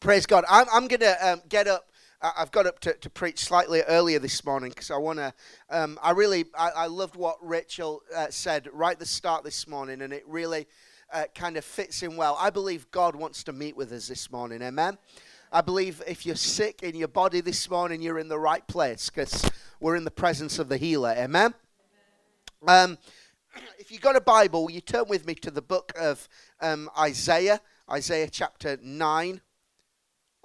Praise God. I'm, I'm going to um, get up. I've got up to, to preach slightly earlier this morning because I want to. Um, I really, I, I, loved what Rachel uh, said right at the start this morning, and it really uh, kind of fits in well. I believe God wants to meet with us this morning. Amen. I believe if you're sick in your body this morning, you're in the right place because we're in the presence of the healer. Amen. Um, if you've got a Bible, you turn with me to the book of um, Isaiah, Isaiah chapter 9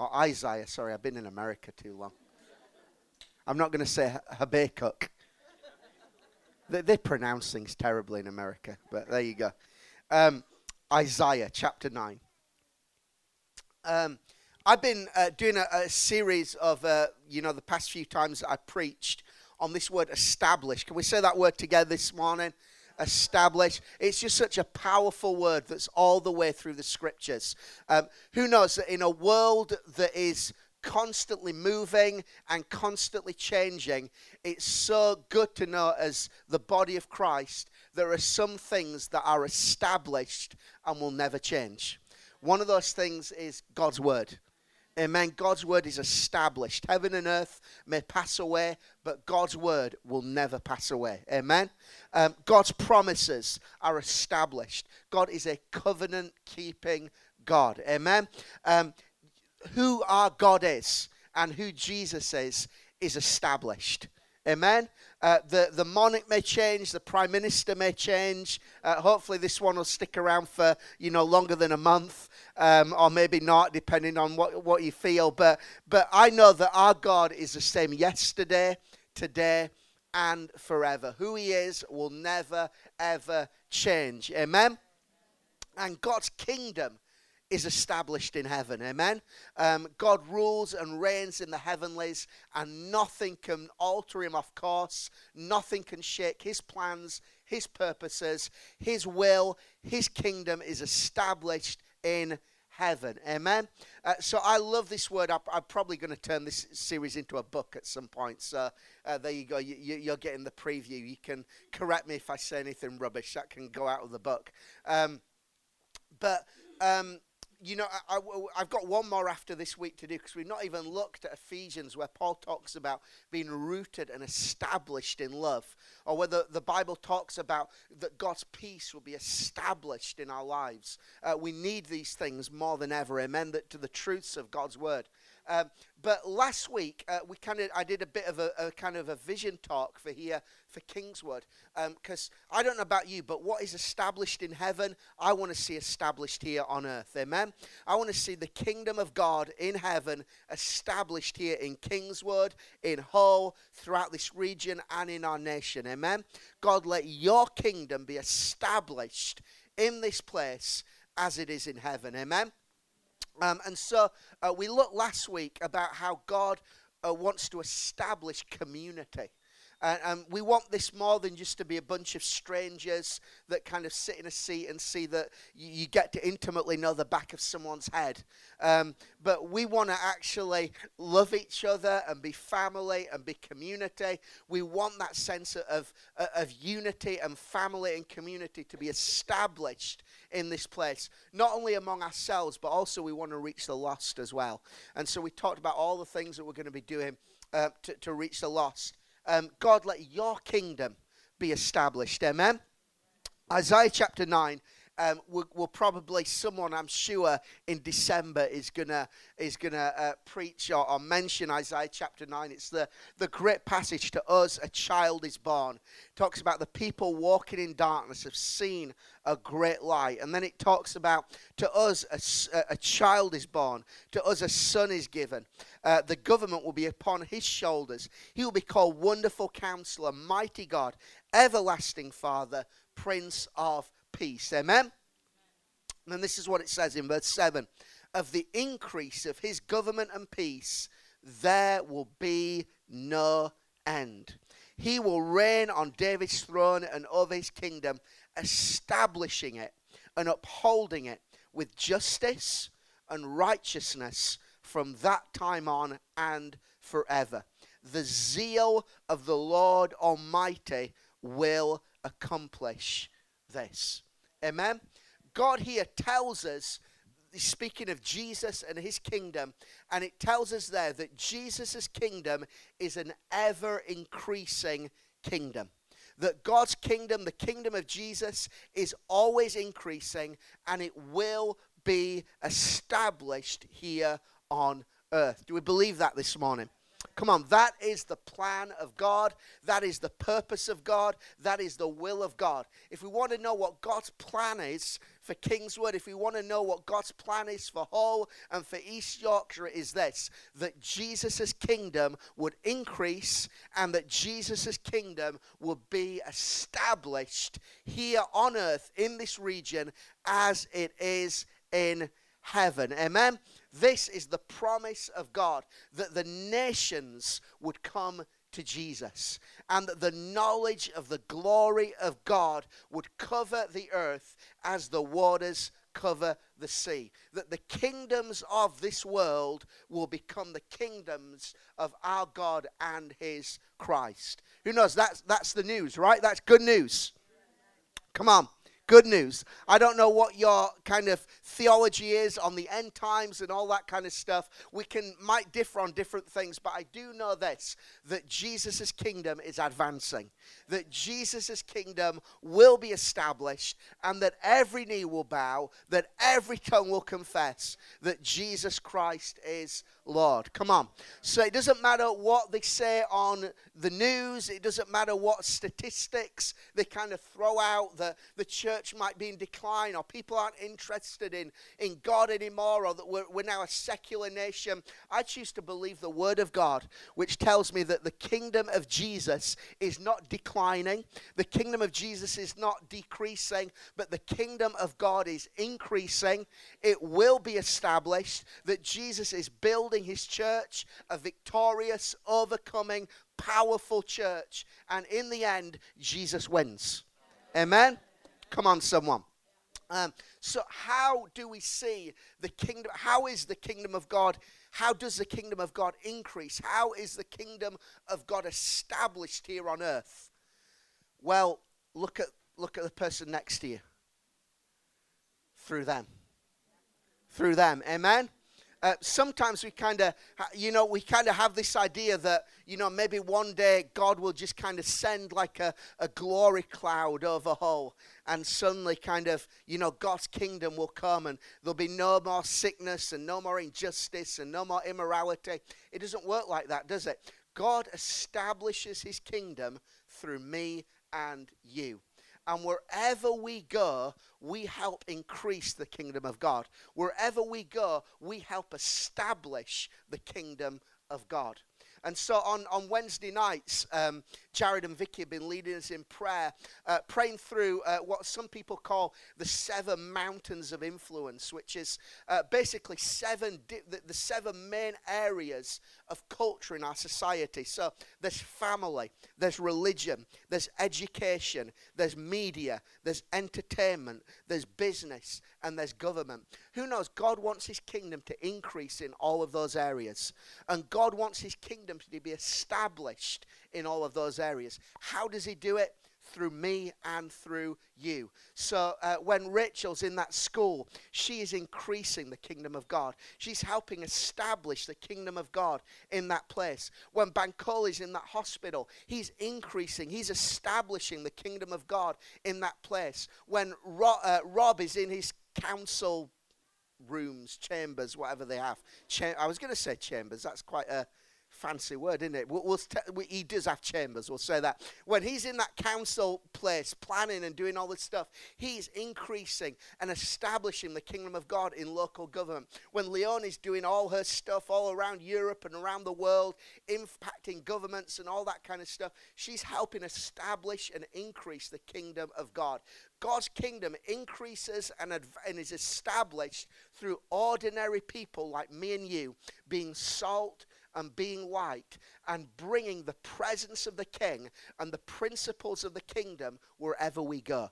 or Isaiah. Sorry, I've been in America too long. I'm not going to say Habakkuk. They, they, pronounce things terribly in America, but there you go. Um, Isaiah chapter 9. Um, I've been uh, doing a, a, series of, uh, you know, the past few times I preached on this word established. Can we say that word together this morning? Establish. It's just such a powerful word that's all the way through the scriptures. Um, who knows that in a world that is constantly moving and constantly changing, it's so good to know as the body of Christ, there are some things that are established and will never change. One of those things is God's word. Amen. God's word is established. Heaven and earth may pass away, but God's word will never pass away. Amen. Um, God's promises are established. God is a covenant keeping God. Amen. Um, who our God is and who Jesus is is established. Amen. Uh, the, the monarch may change, the prime minister may change. Uh, hopefully, this one will stick around for you know longer than a month, um, or maybe not, depending on what, what you feel. But but I know that our God is the same yesterday, today, and forever. Who He is will never ever change. Amen. And God's kingdom is established in heaven. Amen. Um, God rules and reigns in the heavenlies, and nothing can alter him off course. Nothing can shake his plans, his purposes, his will, his kingdom is established in heaven. Amen. Uh, so I love this word. I, am probably going to turn this series into a book at some point. So uh, there you go. You, you, are getting the preview. You can correct me if I say anything rubbish. That can go out of the book. Um, but um, you know, I, have got one more after this week to do because we've not even looked at Ephesians where Paul talks about being rooted and established in love, or whether the Bible talks about that God's peace will be established in our lives. Uh, we need these things more than ever. Amen. That to the truths of God's word. Um, but last week uh, we kind of I did a bit of a, a, kind of a vision talk for here for Kingswood because um, I don't know about you, but what is established in heaven, I want to see established here on earth. Amen. I want to see the kingdom of God in heaven established here in Kingswood, in Hull, throughout this region, and in our nation. Amen. God, let Your kingdom be established in this place as it is in heaven. Amen. Um, and so uh, we looked last week about how God uh, wants to establish community. And, and, we want this more than just to be a bunch of strangers that kind of sit in a seat and see that you, you get to intimately know the back of someone's head. Um, but we want to actually love each other and be family and be community. We want that sense of, of unity and family and community to be established in this place, not only among ourselves, but also we want to reach the lost as well. And so we talked about all the things that we're going to be doing uh, to, to reach the lost. Um, God, let your kingdom be established. Amen. Isaiah chapter 9 um, will, will, probably someone I'm sure in December is gonna is gonna uh, preach or, or, mention Isaiah chapter nine. It's the the great passage to us. A child is born. It talks about the people walking in darkness have seen a great light, and then it talks about to us a, a child is born. To us a son is given. Uh, the government will be upon his shoulders. He will be called Wonderful Counselor, Mighty God, Everlasting Father, Prince of peace. Amen? And this is what it says in verse 7 Of the increase of his government and peace, there will be no end. He will reign on David's throne and over his kingdom, establishing it and upholding it with justice and righteousness from that time on and forever. The zeal of the Lord Almighty will accomplish this. Amen. God here tells us speaking of Jesus and his kingdom, and it tells us there that Jesus' kingdom is an ever increasing kingdom. That God's kingdom, the kingdom of Jesus, is always increasing and it will be established here on earth. Do we believe that this morning? Come on, that is the plan of God. That is the purpose of God. That is the will of God. If we want to know what God's plan is for Kingswood, if we want to know what God's plan is for Hull and for East Yorkshire, it is this that Jesus' kingdom would increase and that Jesus' kingdom would be established here on earth in this region as it is in heaven. Amen. This is the promise of God that the nations would come to Jesus and that the knowledge of the glory of God would cover the earth as the waters cover the sea. That the kingdoms of this world will become the kingdoms of our God and his Christ. Who knows? That's, that's the news, right? That's good news. Come on. Good news. I don't know what your kind of theology is on the end times and all that kind of stuff. We can might differ on different things, but I do know this that Jesus' kingdom is advancing. That Jesus' kingdom will be established and that every knee will bow, that every tongue will confess that Jesus Christ is Lord. Come on. So it doesn't matter what they say on the news, it doesn't matter what statistics they kind of throw out, that the church might be in decline, or people aren't interested in, in God anymore, or that we're, we're now a secular nation. I choose to believe the Word of God, which tells me that the kingdom of Jesus is not declining, the kingdom of Jesus is not decreasing, but the kingdom of God is increasing. It will be established, that Jesus is building his church, a victorious, overcoming, powerful church. And in the end, Jesus wins. Amen? Come on, someone. Um, so, how do we see the kingdom? How is the kingdom of God? How does the kingdom of God increase? How is the kingdom of God established here on earth? Well, look at look at the person next to you. Through them. Through them. Amen uh, sometimes we kind of, you know, we kind of have this idea that, you know, maybe one day God will just kind of send like a, a glory cloud over Hull, and suddenly kind of, you know, God's kingdom will come and there'll be no more sickness and no more injustice and no more immorality. It doesn't work like that, does it? God establishes his kingdom through me and you. And wherever we go, we help increase the kingdom of God. Wherever we go, we help establish the kingdom of God. And so on, on Wednesday nights, um, Jared and Vicky have been leading us in prayer, uh, praying through uh, what some people call the seven mountains of influence, which is uh, basically seven di- the, the seven main areas of culture in our society. So there's family, there's religion, there's education, there's media, there's entertainment, there's business, and there's government. Who knows? God wants his kingdom to increase in all of those areas. And God wants his kingdom to be established in all of those areas. How does he do it? through me and through you. So uh, when Rachel's in that school, she is increasing the kingdom of God. She's helping establish the kingdom of God in that place. When Bankole is in that hospital, he's increasing, he's establishing the kingdom of God in that place. When Ro- uh, Rob is in his council rooms, chambers, whatever they have. I was going to say chambers. That's quite a fancy word, isn't it? We'll, we'll we, he does have chambers, we'll say that. When he's in that council place, planning and doing all this stuff, he's increasing and establishing the kingdom of God in local government. When Leonie's doing all her stuff all around Europe and around the world, impacting governments and all that kind of stuff, she's helping establish and increase the kingdom of God. God's kingdom increases and, adv- and is established through ordinary people like me and you being salt and being light and bringing the presence of the king and the principles of the kingdom wherever we go.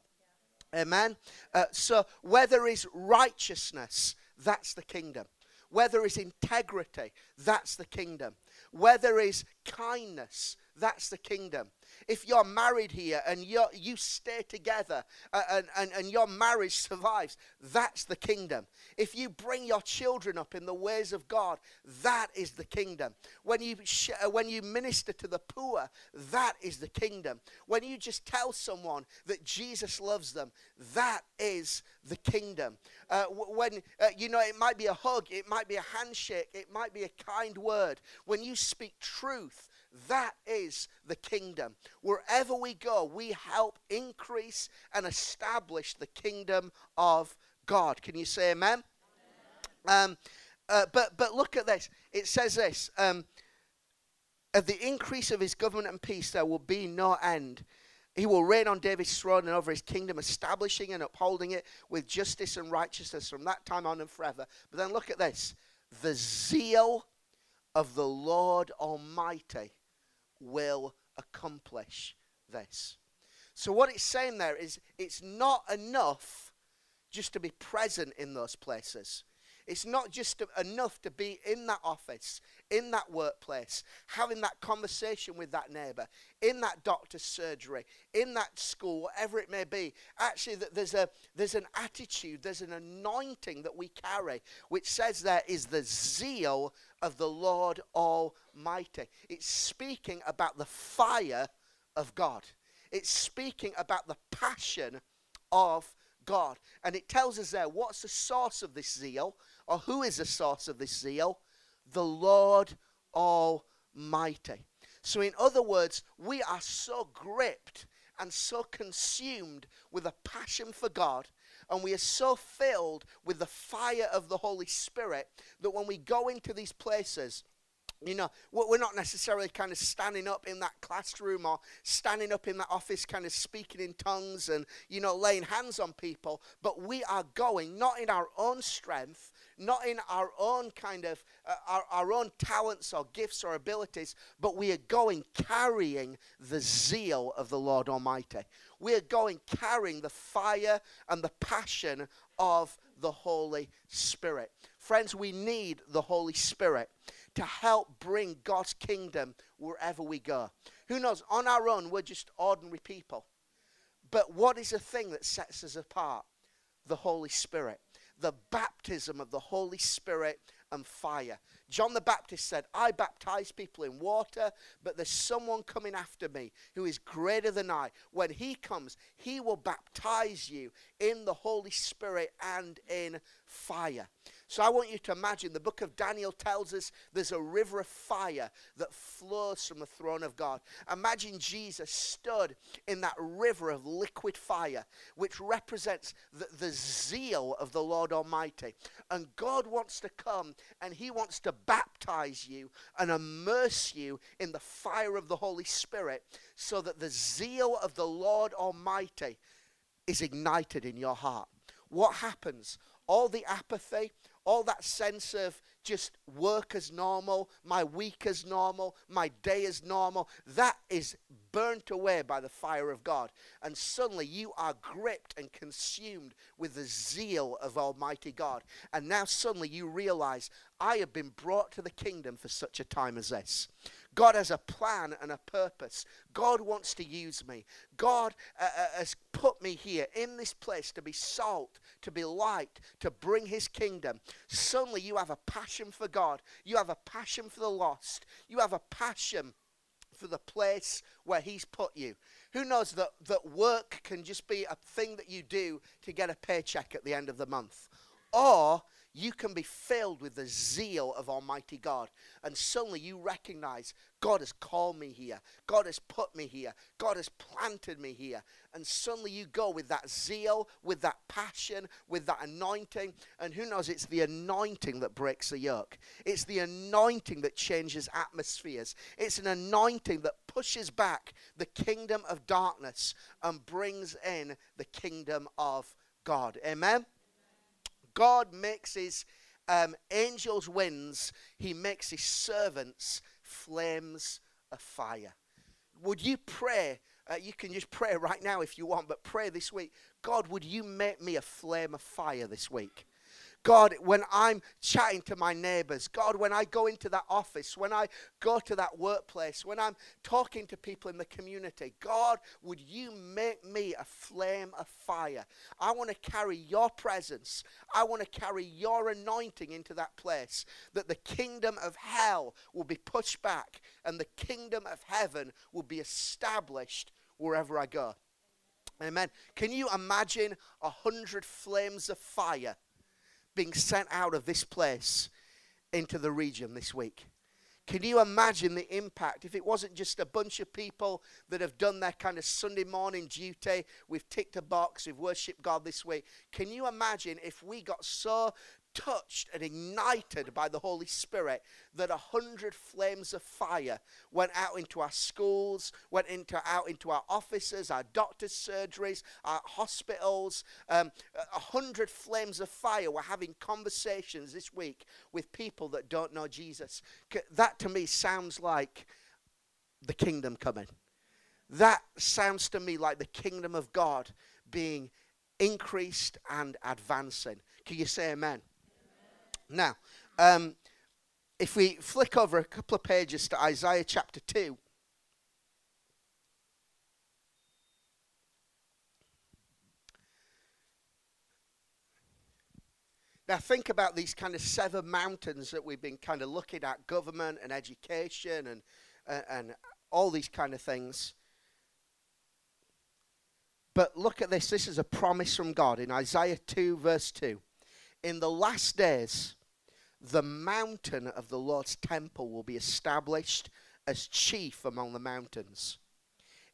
Amen. Uh, so, where there is righteousness, that's the kingdom. Where there is integrity, that's the kingdom. Where there is kindness, that's the kingdom. If you're married here and you you stay together uh, and, and, and your marriage survives, that's the kingdom. If you bring your children up in the ways of God, that is the kingdom. When you, sh- uh, when you minister to the poor, that is the kingdom. When you just tell someone that Jesus loves them, that is the kingdom. Uh, when, uh, you know, it might be a hug, it might be a handshake, it might be a kind word. When you speak truth, that is the kingdom. Wherever we go, we help increase and establish the kingdom of God. Can you say amen? amen. Um, uh, but, but look at this. It says this um, Of the increase of his government and peace, there will be no end. He will reign on David's throne and over his kingdom, establishing and upholding it with justice and righteousness from that time on and forever. But then look at this the zeal of the Lord Almighty will accomplish this. So, what it's saying there is it's not enough just to be present in those places. It's not just enough to be in that office, in that workplace, having that conversation with that neighbor, in that doctor's surgery, in that school, whatever it may be. Actually, there's a there's an attitude, there's an anointing that we carry, which says there is the zeal of the Lord Almighty. It's speaking about the fire of God. It's speaking about the passion of God. And it tells us there what's the source of this zeal, or who is the source of this zeal? The Lord Almighty. So, in other words, we are so gripped and so consumed with a passion for God, and we are so filled with the fire of the Holy Spirit that when we go into these places, you know, we're not necessarily kind of standing up in that classroom or standing up in that office, kind of speaking in tongues and, you know, laying hands on people, but we are going not in our own strength, not in our own kind of, uh, our, our own talents or gifts or abilities, but we are going carrying the zeal of the Lord Almighty. We are going carrying the fire and the passion of the Holy Spirit. Friends, we need the Holy Spirit to help bring God's kingdom wherever we go. Who knows? On our own, we're just ordinary people. But what is the thing that sets us apart? The Holy Spirit. The baptism of the Holy Spirit and fire. John the Baptist said, I baptize people in water, but there's someone coming after me who is greater than I. When he comes, he will baptize you in the Holy Spirit and in fire. So I want you to imagine the book of Daniel tells us there's a river of fire that flows from the throne of God. Imagine Jesus stood in that river of liquid fire, which represents the, the zeal of the Lord Almighty. And God wants to come and He wants to baptize you and immerse you in the fire of the Holy Spirit so that the zeal of the Lord Almighty is ignited in your heart. What happens? All the apathy, all that sense of just work as normal, my week as normal, my day as normal, that is burnt away by the fire of God. And suddenly you are gripped and consumed with the zeal of Almighty God. And now suddenly you realize, I have been brought to the kingdom for such a time as this. God has a plan and a purpose. God wants to use me. God uh, uh, has put me here in this place to be salt, to be light, to bring his kingdom. Suddenly you have a passion for God. You have a passion for the lost. You have a passion for the place where he's put you. Who knows that, that work can just be a thing that you do to get a paycheck at the end of the month? Or you can be filled with the zeal of Almighty God. And suddenly you recognize God has called me here. God has put me here. God has planted me here. And suddenly you go with that zeal, with that passion, with that anointing. And who knows, it's the anointing that breaks the yoke. It's the anointing that changes atmospheres. It's an anointing that pushes back the kingdom of darkness and brings in the kingdom of God. Amen? God makes his um, angels winds, he makes his servants flames of fire. Would you pray? Uh, you can just pray right now if you want, but pray this week. God, would you make me a flame of fire this week? God, when I'm chatting to my neighbors, God, when I go into that office, when I go to that workplace, when I'm talking to people in the community, God, would you make me a flame of fire? I want to carry your presence. I want to carry your anointing into that place, that the kingdom of hell will be pushed back and the kingdom of heaven will be established wherever I go. Amen. Can you imagine a hundred flames of fire being sent out of this place into the region this week? Can you imagine the impact if it wasn't just a bunch of people that have done their kind of Sunday morning duty? We've ticked a box, we've worshipped God this week. Can you imagine if we got so touched and ignited by the Holy Spirit that a hundred flames of fire went out into our schools, went into out into our offices, our doctors' surgeries, our hospitals. Um, a hundred flames of fire were having conversations this week with people that don't know Jesus. That to me sounds like the kingdom coming. That sounds to me like the kingdom of God being increased and advancing. Can you say amen? Now, um, if we flick over a couple of pages to Isaiah chapter 2. Now, think about these kind of seven mountains that we've been kind of looking at government and education and, uh, and all these kind of things. But look at this. This is a promise from God in Isaiah 2, verse 2. In the last days, the mountain of the Lord's temple will be established as chief among the mountains.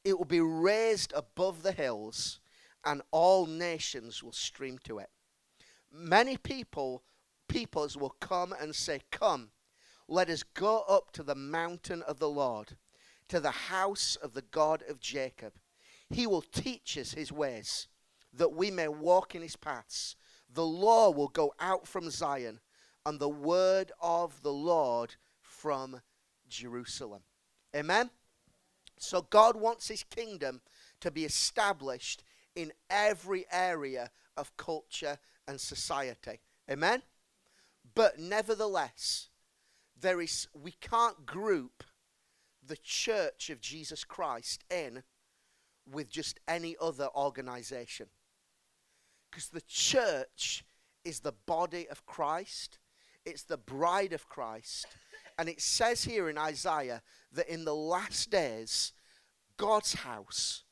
It will be raised above the hills, and all nations will stream to it. Many people, peoples will come and say, Come, let us go up to the mountain of the Lord, to the house of the God of Jacob. He will teach us his ways, that we may walk in his paths. The law will go out from Zion and the word of the Lord from Jerusalem. Amen? So God wants his kingdom to be established in every area of culture and society. Amen? But nevertheless, there is we can't group the church of Jesus Christ in with just any other organization. Because the church is the body of Christ it's the bride of Christ. And it says here in Isaiah that in the last days, God's house,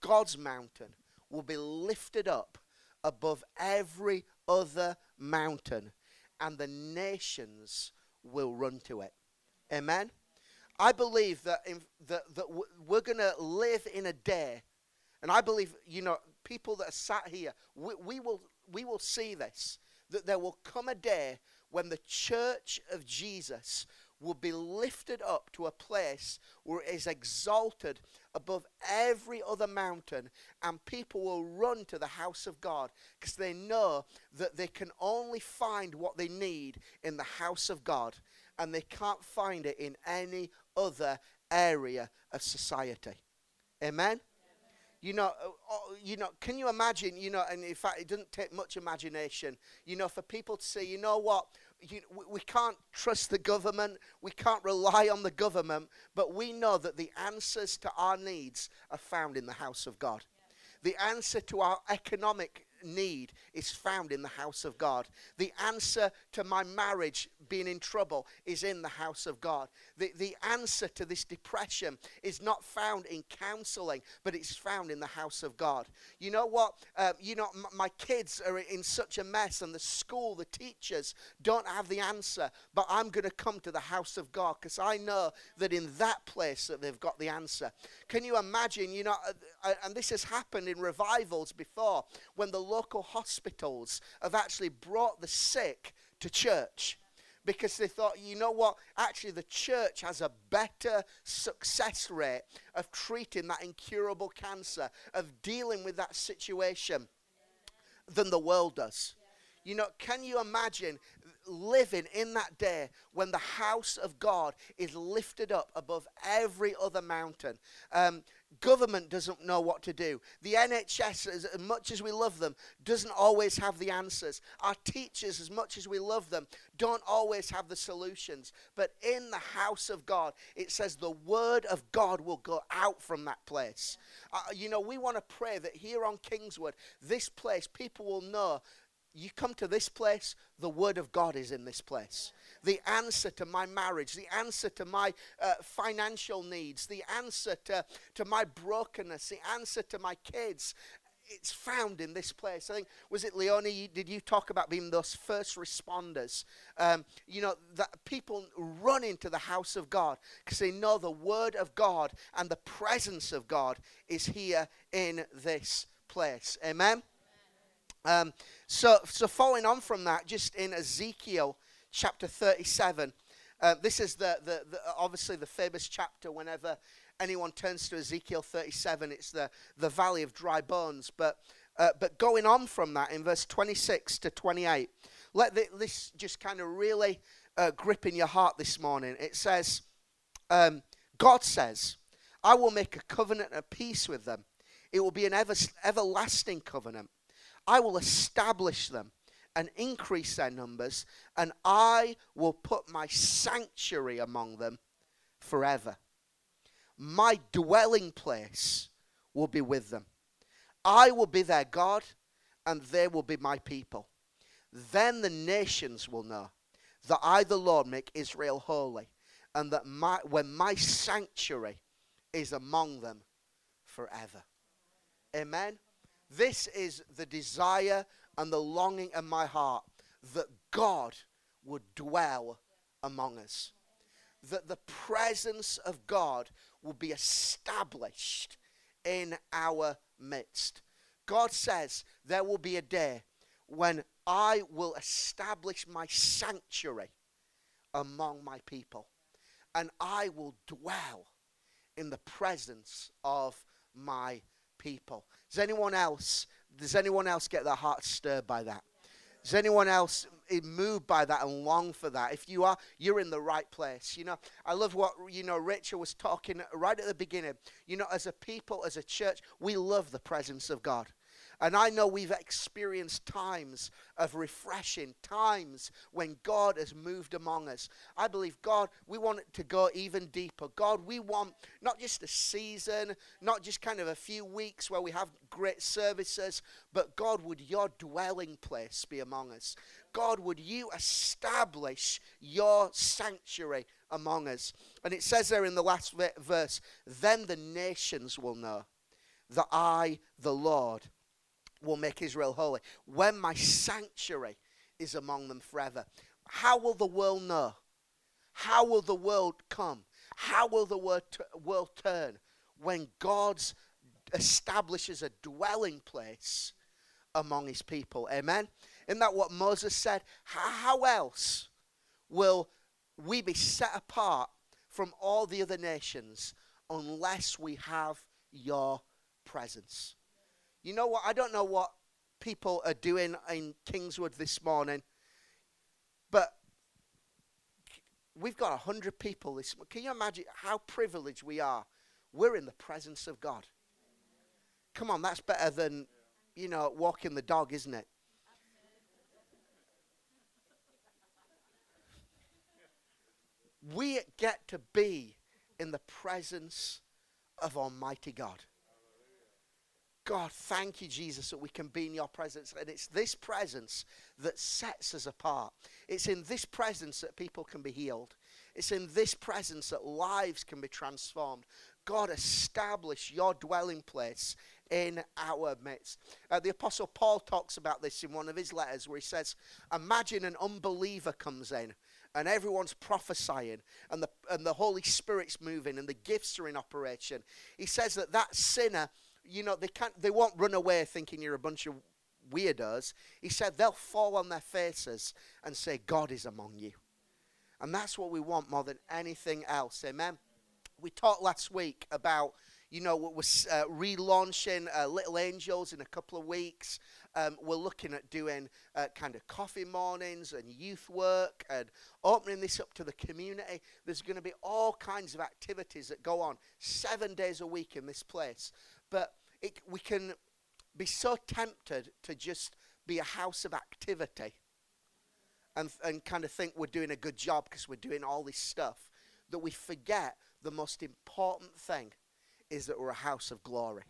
God's mountain, will be lifted up above every other mountain, and the nations will run to it. Amen? I believe that, in, that, that we're going to live in a day, and I believe, you know, people that are sat here, we, we, will, we will see this, that there will come a day when the church of Jesus will be lifted up to a place where it is exalted above every other mountain, and people will run to the house of God because they know that they can only find what they need in the house of God, and they can't find it in any other area of society. Amen? You know, uh, uh, you know, can you imagine, you know, and in fact, it doesn't take much imagination, you know, for people to say, you know what, you, we can't trust the government, we can't rely on the government, but we know that the answers to our needs are found in the house of God. The answer to our economic need is found in the house of God. The answer to my marriage being in trouble is in the house of God. The, the answer to this depression is not found in counseling, but it's found in the house of God. You know what? Uh, you know, m- my kids are in such a mess, and the school, the teachers don't have the answer, but I'm going to come to the house of God because I know that in that place that they've got the answer. Can you imagine? You know, uh, uh, and this has happened in revivals before when the local hospitals have actually brought the sick to church because they thought, you know what, actually, the church has a better success rate of treating that incurable cancer, of dealing with that situation than the world does. You know, can you imagine living in that day when the house of God is lifted up above every other mountain? Um, government doesn't know what to do. The NHS, as much as we love them, doesn't always have the answers. Our teachers, as much as we love them, don't always have the solutions. But in the house of God, it says the word of God will go out from that place. Uh, you know, we want to pray that here on Kingswood, this place, people will know you come to this place, the Word of God is in this place. The answer to my marriage, the answer to my uh, financial needs, the answer to, to my brokenness, the answer to my kids, it's found in this place. I think, was it Leonie? Did you talk about being those first responders? Um, you know, that people run into the house of God because they know the Word of God and the presence of God is here in this place. Amen? Um, so, so following on from that, just in Ezekiel chapter 37, uh, this is the, the, the, obviously the famous chapter whenever anyone turns to Ezekiel 37, it's the, the valley of dry bones. But, uh, but going on from that, in verse 26 to 28, let the, this just kind of really uh, grip in your heart this morning. It says, um, God says, I will make a covenant of peace with them. It will be an ever, everlasting covenant. I will establish them and increase their numbers, and I will put my sanctuary among them forever. My dwelling place will be with them. I will be their God, and they will be my people. Then the nations will know that I, the Lord, make Israel holy, and that my, when my sanctuary is among them forever. Amen. This is the desire and the longing in my heart that God would dwell among us. That the presence of God would be established in our midst. God says there will be a day when I will establish my sanctuary among my people, and I will dwell in the presence of my people. Does anyone else? Does anyone else get their heart stirred by that? Does anyone else moved by that and long for that? If you are, you're in the right place. You know, I love what you know. Rachel was talking right at the beginning. You know, as a people, as a church, we love the presence of God. And I know we've experienced times of refreshing, times when God has moved among us. I believe, God, we want it to go even deeper. God, we want not just a season, not just kind of a few weeks where we have great services, but God, would your dwelling place be among us? God, would you establish your sanctuary among us? And it says there in the last verse, then the nations will know that I, the Lord, will make Israel holy. When my sanctuary is among them forever. How will the world know? How will the world come? How will the world world turn when God establishes a dwelling place among his people? Amen? Isn't that what Moses said? How else will we be set apart from all the other nations unless we have your presence? You know what? I don't know what people are doing in Kingswood this morning, but we've got 100 people this morning. Can you imagine how privileged we are? We're in the presence of God. Come on, that's better than, you know, walking the dog, isn't it? we get to be in the presence of Almighty God. God, thank you, Jesus, that we can be in your presence. And it's this presence that sets us apart. It's in this presence that people can be healed. It's in this presence that lives can be transformed. God, establish your dwelling place in our midst. Uh, the Apostle Paul talks about this in one of his letters where he says, Imagine an unbeliever comes in and everyone's prophesying and the, and the Holy Spirit's moving and the gifts are in operation. He says that that sinner you know, they can't, they won't run away thinking you're a bunch of weirdos. He said they'll fall on their faces and say, God is among you. And that's what we want more than anything else. Amen. We talked last week about, you know, was uh, relaunching uh, Little Angels in a couple of weeks. um, we're looking at doing uh, kind of coffee mornings and youth work and opening this up to the community. There's going to be all kinds of activities that go on seven days a week in this place. But it, we can be so tempted to just be a house of activity and, and kind of think we're doing a good job because we're doing all this stuff that we forget the most important thing is that we're a house of glory,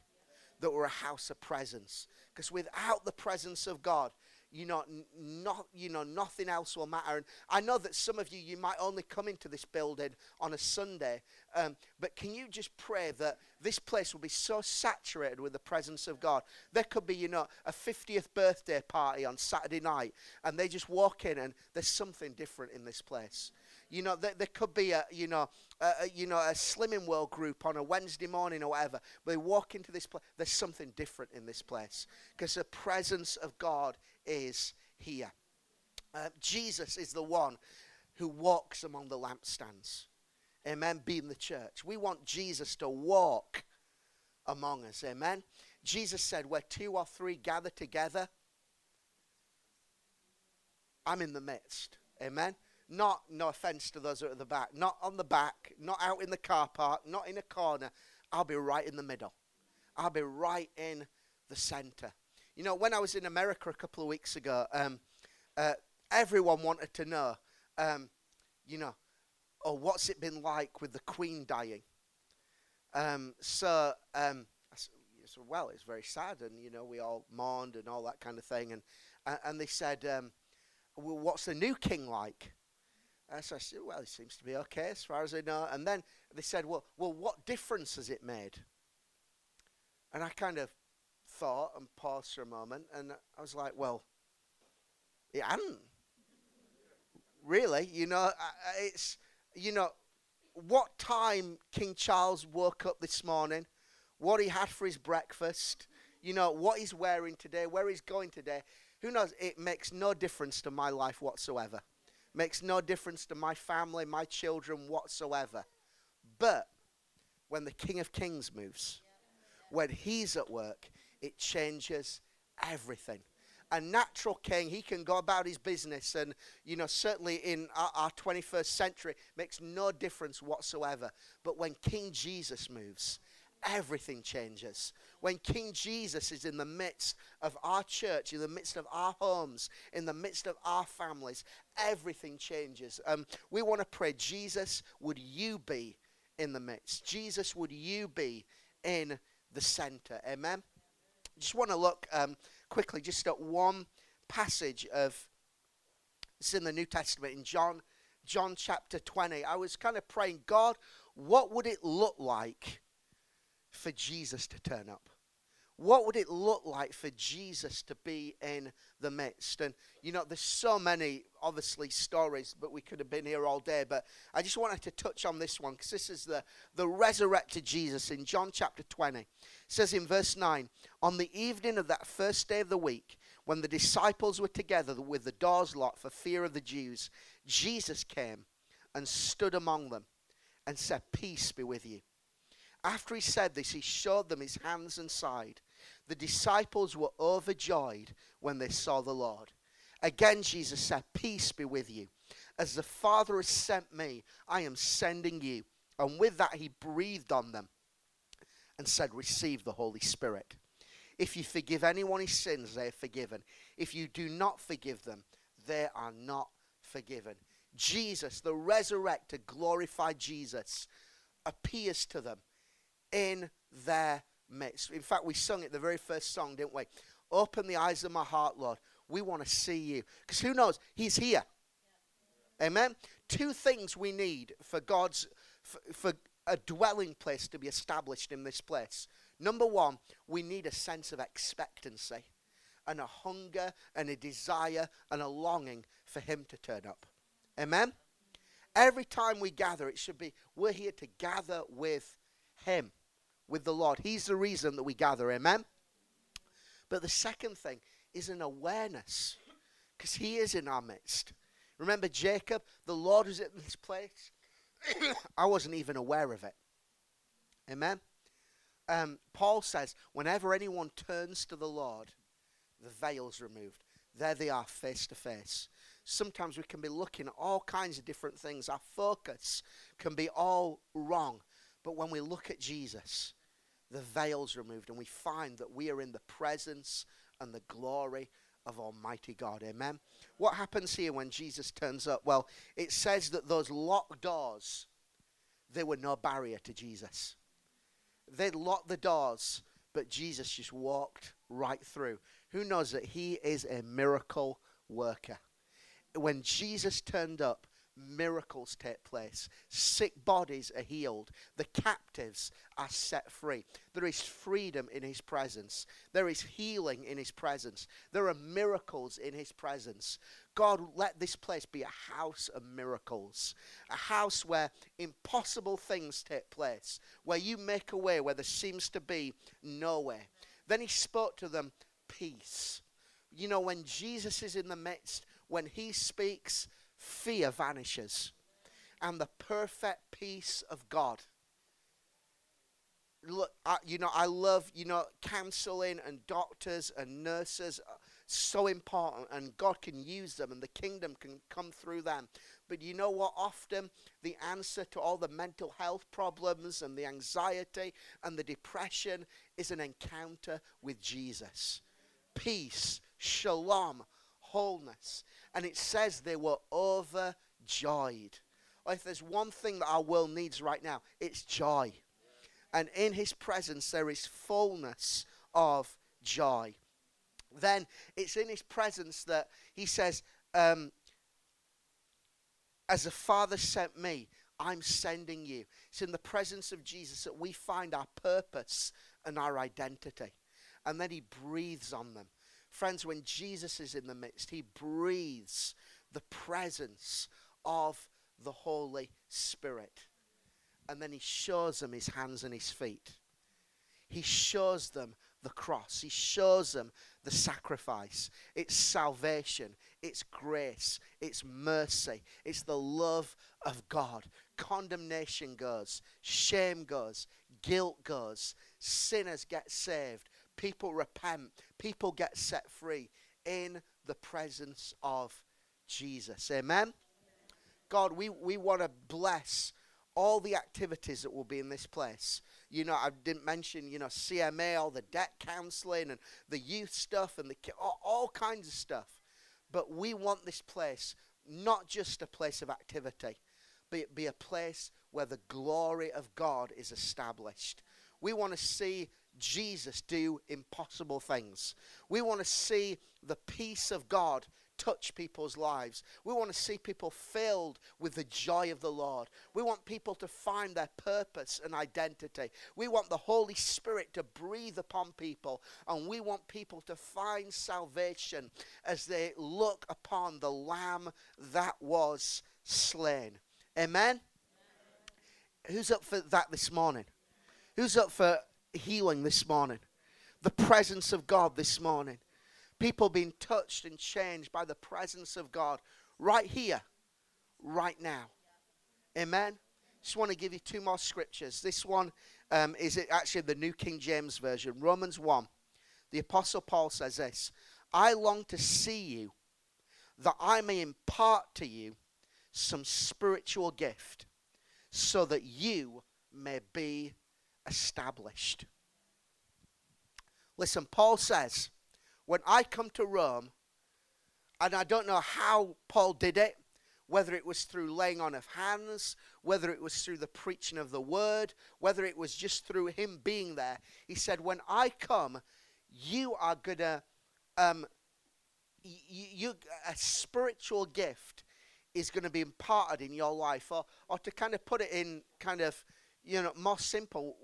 that we're a house of presence. Because without the presence of God, you know, not, you know, nothing else will matter. And I know that some of you, you might only come into this building on a Sunday, um, but can you just pray that this place will be so saturated with the presence of God? There could be, you know, a 50th birthday party on Saturday night, and they just walk in, and there's something different in this place. You know, there, there could be a, you know, a, a, you know, a Slimming World group on a Wednesday morning or whatever. But they walk into this place. There's something different in this place because the presence of God is here. Uh, Jesus is the one who walks among the lampstands. Amen. Being the church. We want Jesus to walk among us. Amen. Jesus said, Where two or three gather together, I'm in the midst. Amen. Not, no offense to those at the back, not on the back, not out in the car park, not in a corner. I'll be right in the middle. I'll be right in the center. You know, when I was in America a couple of weeks ago, um, uh, everyone wanted to know, um, you know, oh, what's it been like with the Queen dying? Um, so, um, I said, well, it's very sad, and you know, we all mourned and all that kind of thing. And uh, and they said, um, well, what's the new king like? Uh, so I said, well, it seems to be okay as far as I know. And then they said, well, well, what difference has it made? And I kind of thought and paused for a moment, and I was like, well, it hadn't. Really, you know, it's, you know, what time King Charles woke up this morning, what he had for his breakfast, you know, what he's wearing today, where he's going today, who knows? It makes no difference to my life whatsoever. Makes no difference to my family, my children whatsoever. But when the King of Kings moves, when he's at work, it changes everything. A natural king, he can go about his business, and you know, certainly in our, our 21st century, makes no difference whatsoever. But when King Jesus moves, everything changes. When King Jesus is in the midst of our church, in the midst of our homes, in the midst of our families, everything changes. Um, we want to pray, Jesus, would you be in the midst? Jesus, would you be in the center? Amen. Just want to look um, quickly just at one passage of it's in the New Testament in John John chapter 20. I was kind of praying, God, what would it look like for Jesus to turn up? What would it look like for Jesus to be in the midst? And, you know, there's so many, obviously, stories, but we could have been here all day. But I just wanted to touch on this one because this is the, the resurrected Jesus in John chapter 20. It says in verse 9 On the evening of that first day of the week, when the disciples were together with the doors locked for fear of the Jews, Jesus came and stood among them and said, Peace be with you. After he said this, he showed them his hands and side. The disciples were overjoyed when they saw the Lord. Again, Jesus said, Peace be with you. As the Father has sent me, I am sending you. And with that, he breathed on them and said, Receive the Holy Spirit. If you forgive anyone his sins, they are forgiven. If you do not forgive them, they are not forgiven. Jesus, the resurrected, glorified Jesus, appears to them in their midst. In fact, we sung it the very first song, didn't we? Open the eyes of my heart, Lord. We want to see you. Because who knows? He's here. Amen. Two things we need for God's for, for a dwelling place to be established in this place. Number one, we need a sense of expectancy and a hunger and a desire and a longing for Him to turn up. Amen? Every time we gather, it should be we're here to gather with Him with the Lord. He's the reason that we gather. Amen? But the second thing is an awareness because He is in our midst. Remember Jacob? The Lord was in this place. I wasn't even aware of it. Amen? Um, Paul says, whenever anyone turns to the Lord, the veil's removed. There they are, face to face. Sometimes we can be looking at all kinds of different things. Our focus can be all wrong. But when we look at Jesus, the veil's removed and we find that we are in the presence and the glory of Almighty God. Amen. What happens here when Jesus turns up? Well, it says that those locked doors, there were no barrier to Jesus. They'd locked the doors, but Jesus just walked right through. Who knows that he is a miracle worker? When Jesus turned up, miracles take place. Sick bodies are healed. The captives are set free. There is freedom in His presence. There is healing in His presence. There are miracles in His presence. God, let this place be a house of miracles, a house where impossible things take place, where you make a way where there seems to be no way. Then He spoke to them peace. You know, when Jesus is in the midst, when He speaks, fear vanishes, and the perfect peace of God. Look, I, you know, I love, you know, counseling and doctors and nurses, so important, and God can use them, and the kingdom can come through them. But you know what? Often the answer to all the mental health problems and the anxiety and the depression is an encounter with Jesus. Peace, shalom, wholeness. And it says they were overjoyed. if there's one thing that our world needs right now, it's joy. And in his presence, there is fullness of joy. Then it's in his presence that he says, um, As the Father sent me, I'm sending you. It's in the presence of Jesus that we find our purpose and our identity. And then he breathes on them. Friends, when Jesus is in the midst, he breathes the presence of the Holy Spirit. And then he shows them his hands and his feet. He shows them the cross. He shows them the sacrifice. It's salvation. It's grace. It's mercy. It's the love of God. Condemnation goes. Shame goes. Guilt goes. Sinners get saved people repent, people get set free in the presence of Jesus. Amen? God, we, we want to bless all the activities that will be in this place. You know, I didn't mention, you know, CMA, all the debt counseling and the youth stuff and the all, all kinds of stuff. But we want this place not just a place of activity, but be a place where the glory of God is established. We want to see Jesus do impossible things. We want to see the peace of God touch people's lives. We want to see people filled with the joy of the Lord. We want people to find their purpose and identity. We want the Holy Spirit to breathe upon people, and we want people to find salvation as they look upon the Lamb that was slain. Amen? Amen. Who's up for that this morning? Who's up for healing this morning, the presence of God this morning. People being touched and changed by the presence of God right here, right now. Amen. Just want to give you two more scriptures. This one um, is actually the New King James Version, Romans 1. The Apostle Paul says this I long to see you that I may impart to you some spiritual gift so that you may be established. Listen, Paul says, when I come to Rome, and I don't know how Paul did it, whether it was through laying on of hands, whether it was through the preaching of the word, whether it was just through him being there. He said, When I come, you are going to, um, you, a spiritual gift is going to be imparted in your life. Or, or to kind of put it in kind of, you know, more simple,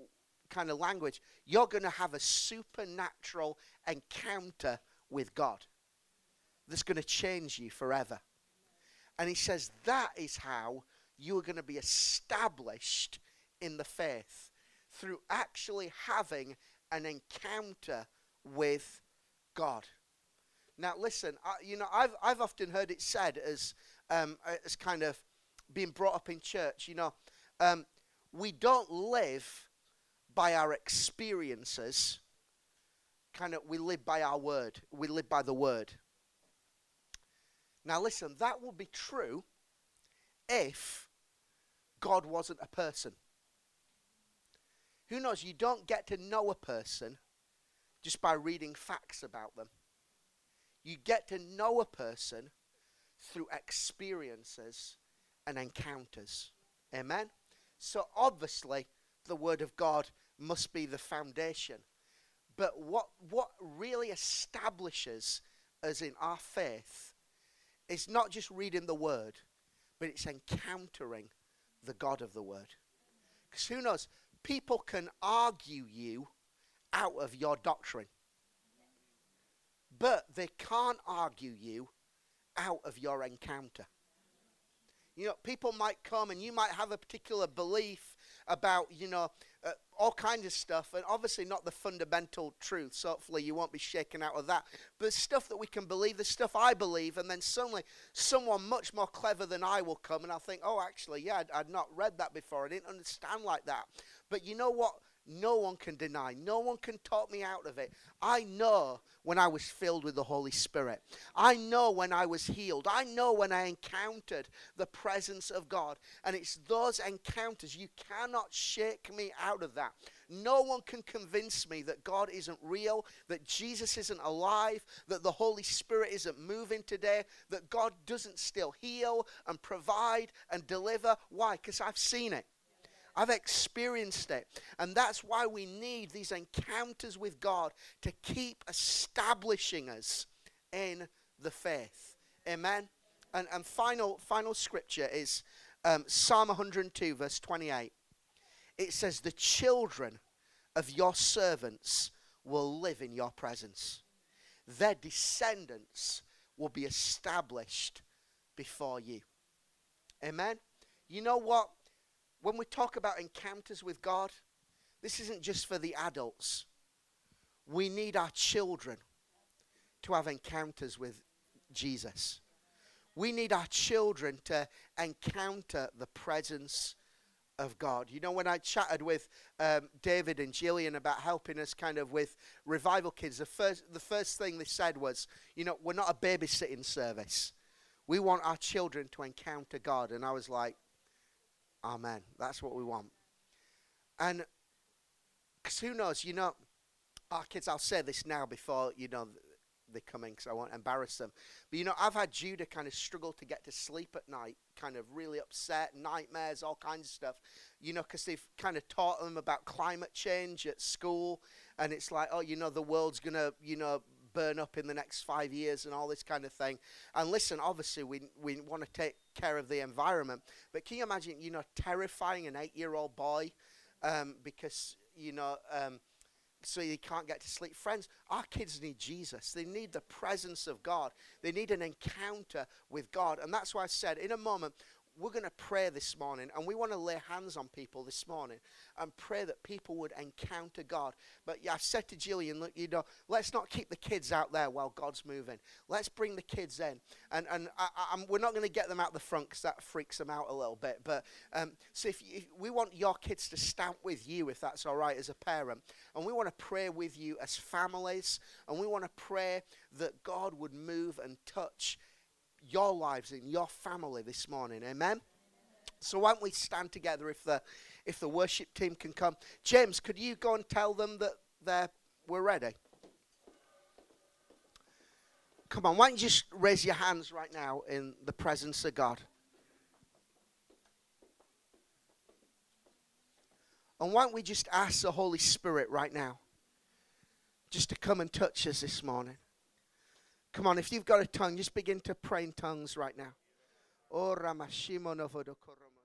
kind of language, you're going to have a supernatural encounter with God that's going to change you forever. And he says that is how you are going to be established in the faith through actually having an encounter with God. Now, listen, I, you know, I've, I've often heard it said as, um, as kind of being brought up in church, you know, um, we don't live by our experiences, kind of we live by our word. We live by the word. Now listen, that would be true if God wasn't a person. Who knows? You don't get to know a person just by reading facts about them. You get to know a person through experiences and encounters. Amen? So obviously, the Word of God must be the foundation. But what, what really establishes us in our faith is not just reading the Word, but it's encountering the God of the Word. Because who knows? People can argue you out of your doctrine, but they can't argue you out of your encounter. You know, people might come and you might have a particular belief about, you know, uh, all kinds of stuff, and obviously not the fundamental truths. Hopefully, you won't be shaken out of that. But stuff that we can believe, the stuff I believe, and then suddenly someone much more clever than I will come, and I'll think, oh, actually, yeah, I'd, I'd not read that before. I didn't understand like that. But you know what? No one can deny. No one can talk me out of it. I know when I was filled with the Holy Spirit. I know when I was healed. I know when I encountered the presence of God. And it's those encounters. You cannot shake me out of that. No one can convince me that God isn't real, that Jesus isn't alive, that the Holy Spirit isn't moving today, that God doesn't still heal and provide and deliver. Why? Because I've seen it. I've experienced it. And that's why we need these encounters with God to keep establishing us in the faith. Amen. And, and final, final scripture is um, Psalm 102, verse 28. It says, The children of your servants will live in your presence, their descendants will be established before you. Amen. You know what? When we talk about encounters with God, this isn't just for the adults. We need our children to have encounters with Jesus. We need our children to encounter the presence of God. You know, when I chatted with um, David and Jillian about helping us kind of with revival kids, the first, the first thing they said was, you know, we're not a babysitting service. We want our children to encounter God. And I was like, Amen. That's what we want. And because who knows, you know, our kids, I'll say this now before, you know, they come in because I won't embarrass them. But, you know, I've had Judah kind of struggle to get to sleep at night, kind of really upset, nightmares, all kinds of stuff, you know, because they've kind of taught them about climate change at school. And it's like, oh, you know, the world's going to, you know, burn up in the next five years and all this kind of thing. And listen, obviously, we, we want to take care of the environment. But can you imagine, you know, terrifying an eight year old boy um, because, you know, um, so he can't get to sleep. Friends, our kids need Jesus. They need the presence of God. They need an encounter with God. And that's why I said in a moment, we're going to pray this morning and we want to lay hands on people this morning and pray that people would encounter God. But yeah, I said to Jillian, look, you know, let's not keep the kids out there while God's moving. Let's bring the kids in. And, and I, we're not going to get them out the front because that freaks them out a little bit. But um, so if, if we want your kids to stamp with you, if that's all right, as a parent, and we want to pray with you as families, and we want to pray that God would move and touch your lives, in your family this morning. Amen. So why don't we stand together if the if the worship team can come? James, could you go and tell them that they're we're ready? Come on, why don't you just raise your hands right now in the presence of God? And why don't we just ask the Holy Spirit right now just to come and touch us this morning? Come on, if you've got a tongue, just begin to pray in tongues right now. Oh, Ramashimo Novodokoromo.